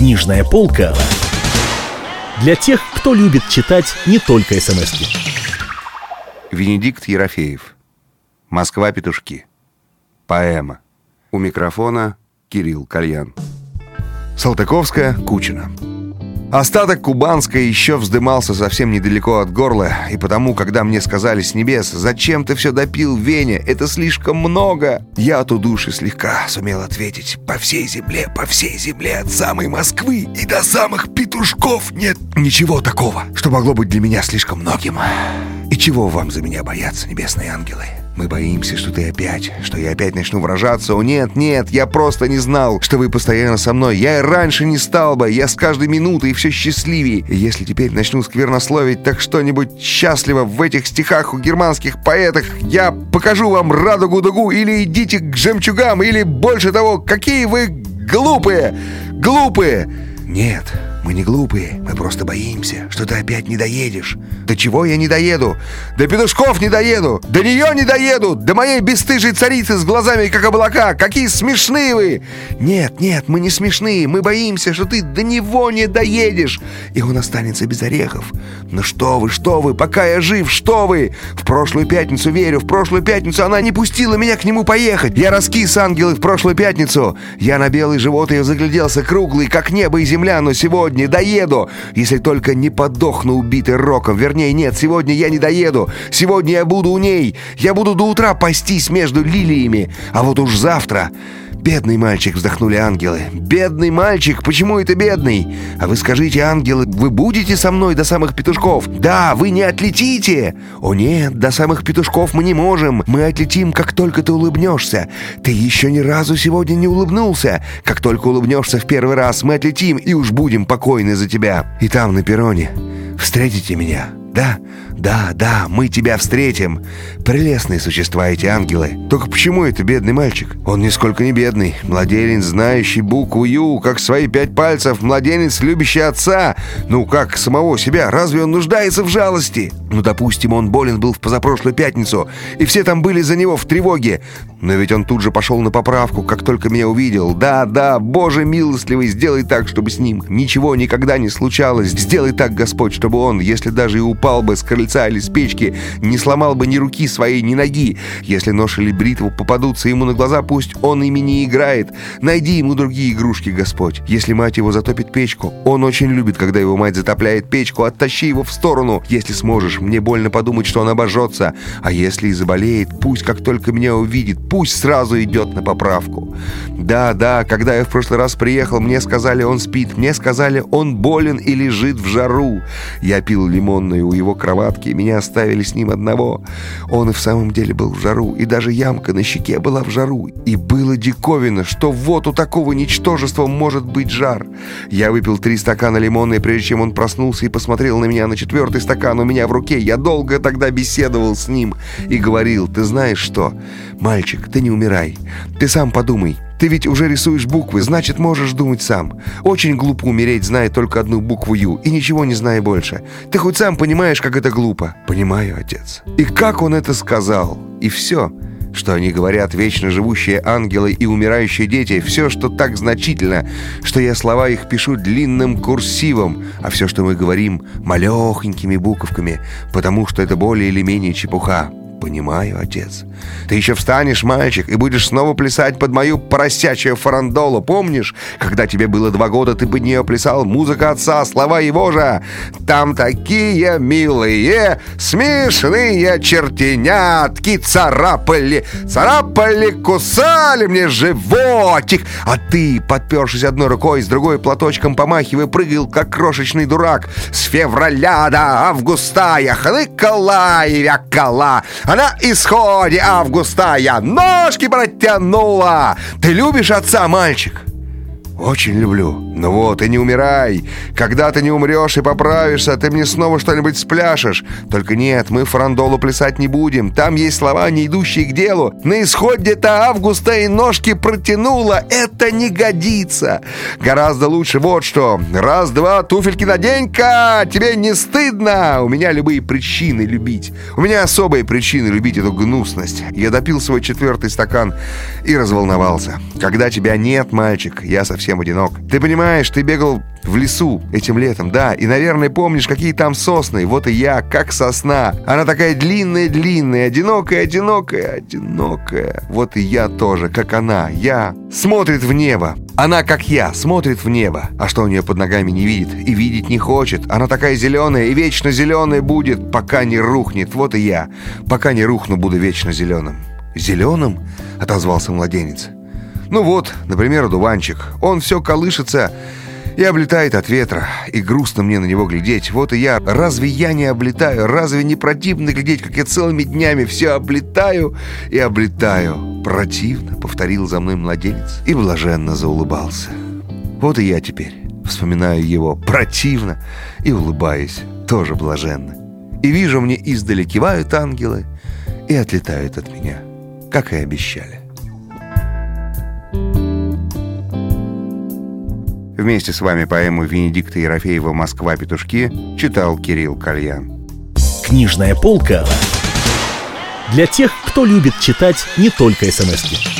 Книжная полка для тех, кто любит читать не только смс -ки. Венедикт Ерофеев. Москва-петушки. Поэма. У микрофона Кирилл Кальян. Салтыковская, Кучина. Остаток Кубанской еще вздымался совсем недалеко от горла, и потому, когда мне сказали с небес, «Зачем ты все допил, Веня? Это слишком много!» Я от удуши слегка сумел ответить, «По всей земле, по всей земле, от самой Москвы и до самых петушков нет ничего такого, что могло быть для меня слишком многим. И чего вам за меня бояться, небесные ангелы?» Мы боимся, что ты опять, что я опять начну выражаться. О, нет, нет, я просто не знал, что вы постоянно со мной. Я и раньше не стал бы, я с каждой минутой все счастливее. Если теперь начну сквернословить так что-нибудь счастливо в этих стихах у германских поэтах, я покажу вам радугу-дугу или идите к жемчугам, или больше того, какие вы глупые, глупые. Нет, мы не глупые, мы просто боимся, что ты опять не доедешь. До чего я не доеду? До петушков не доеду! До нее не доеду! До моей бесстыжей царицы с глазами, как облака! Какие смешные вы! Нет, нет, мы не смешные, мы боимся, что ты до него не доедешь, и он останется без орехов. Ну что вы, что вы, пока я жив, что вы? В прошлую пятницу, верю, в прошлую пятницу она не пустила меня к нему поехать. Я раскис ангелы в прошлую пятницу. Я на белый живот ее загляделся круглый, как небо и земля, но сегодня сегодня доеду, если только не подохну убитый роком. Вернее, нет, сегодня я не доеду. Сегодня я буду у ней. Я буду до утра пастись между лилиями. А вот уж завтра... «Бедный мальчик!» — вздохнули ангелы. «Бедный мальчик! Почему это бедный? А вы скажите, ангелы, вы будете со мной до самых петушков? Да, вы не отлетите!» «О нет, до самых петушков мы не можем. Мы отлетим, как только ты улыбнешься. Ты еще ни разу сегодня не улыбнулся. Как только улыбнешься в первый раз, мы отлетим и уж будем покойны за тебя. И там, на перроне, встретите меня». Да, да, да, мы тебя встретим. Прелестные существа эти ангелы. Только почему это бедный мальчик? Он нисколько не бедный. Младенец, знающий букву Ю, как свои пять пальцев. Младенец, любящий отца. Ну, как самого себя. Разве он нуждается в жалости? Ну, допустим, он болен был в позапрошлую пятницу, и все там были за него в тревоге. Но ведь он тут же пошел на поправку, как только меня увидел. Да, да, Боже милостливый, сделай так, чтобы с ним ничего никогда не случалось. Сделай так, Господь, чтобы он, если даже и упал бы с крыльца или с печки, не сломал бы ни руки своей, ни ноги. Если нож или бритву попадутся ему на глаза, пусть он ими не играет. Найди ему другие игрушки, Господь. Если мать его затопит печку, он очень любит, когда его мать затопляет печку, оттащи его в сторону, если сможешь. Мне больно подумать, что он обожжется. А если и заболеет, пусть как только меня увидит, пусть сразу идет на поправку. Да, да, когда я в прошлый раз приехал, мне сказали, он спит. Мне сказали, он болен и лежит в жару. Я пил лимонную у его кроватки, меня оставили с ним одного. Он и в самом деле был в жару, и даже ямка на щеке была в жару. И было диковина, что вот у такого ничтожества может быть жар. Я выпил три стакана лимонной, прежде чем он проснулся и посмотрел на меня на четвертый стакан у меня в руке. Я долго тогда беседовал с ним и говорил, ты знаешь что, мальчик, ты не умирай. Ты сам подумай, ты ведь уже рисуешь буквы, значит, можешь думать сам. Очень глупо умереть, зная только одну букву «Ю» и ничего не зная больше. Ты хоть сам понимаешь, как это глупо? Понимаю, отец. И как он это сказал? И все что они говорят вечно живущие ангелы и умирающие дети, все, что так значительно, что я слова их пишу длинным курсивом, а все, что мы говорим, малехонькими буковками, потому что это более или менее чепуха. «Понимаю, отец. Ты еще встанешь, мальчик, и будешь снова плясать под мою поросячью фарандолу. Помнишь, когда тебе было два года, ты под нее плясал музыка отца, слова его же? Там такие милые, смешные чертенятки царапали, царапали, кусали мне животик. А ты, подпершись одной рукой, с другой платочком помахивая, прыгал, как крошечный дурак. С февраля до августа я хныкала и вякала, на исходе августа я ножки протянула. Ты любишь отца, мальчик?» «Очень люблю. Ну вот, и не умирай. Когда ты не умрешь и поправишься, ты мне снова что-нибудь спляшешь. Только нет, мы фарандолу плясать не будем. Там есть слова, не идущие к делу. На исходе-то августа и ножки протянула. Это не годится. Гораздо лучше вот что. Раз-два, туфельки надень-ка. Тебе не стыдно? У меня любые причины любить. У меня особые причины любить эту гнусность. Я допил свой четвертый стакан и разволновался. Когда тебя нет, мальчик, я совсем совсем одинок. Ты понимаешь, ты бегал в лесу этим летом, да, и, наверное, помнишь, какие там сосны. Вот и я, как сосна. Она такая длинная-длинная, одинокая-одинокая, одинокая. Вот и я тоже, как она. Я смотрит в небо. Она, как я, смотрит в небо. А что у нее под ногами не видит и видеть не хочет. Она такая зеленая и вечно зеленая будет, пока не рухнет. Вот и я. Пока не рухну, буду вечно зеленым. «Зеленым?» — отозвался младенец. «Ну вот, например, дуванчик. Он все колышется и облетает от ветра. И грустно мне на него глядеть. Вот и я. Разве я не облетаю? Разве не противно глядеть, как я целыми днями все облетаю и облетаю?» «Противно», — повторил за мной младенец и блаженно заулыбался. Вот и я теперь вспоминаю его противно и улыбаюсь тоже блаженно. И вижу, мне издали кивают ангелы и отлетают от меня, как и обещали. Вместе с вами поэму Венедикта Ерофеева «Москва. Петушки» читал Кирилл Кальян. Книжная полка для тех, кто любит читать не только смс -ки.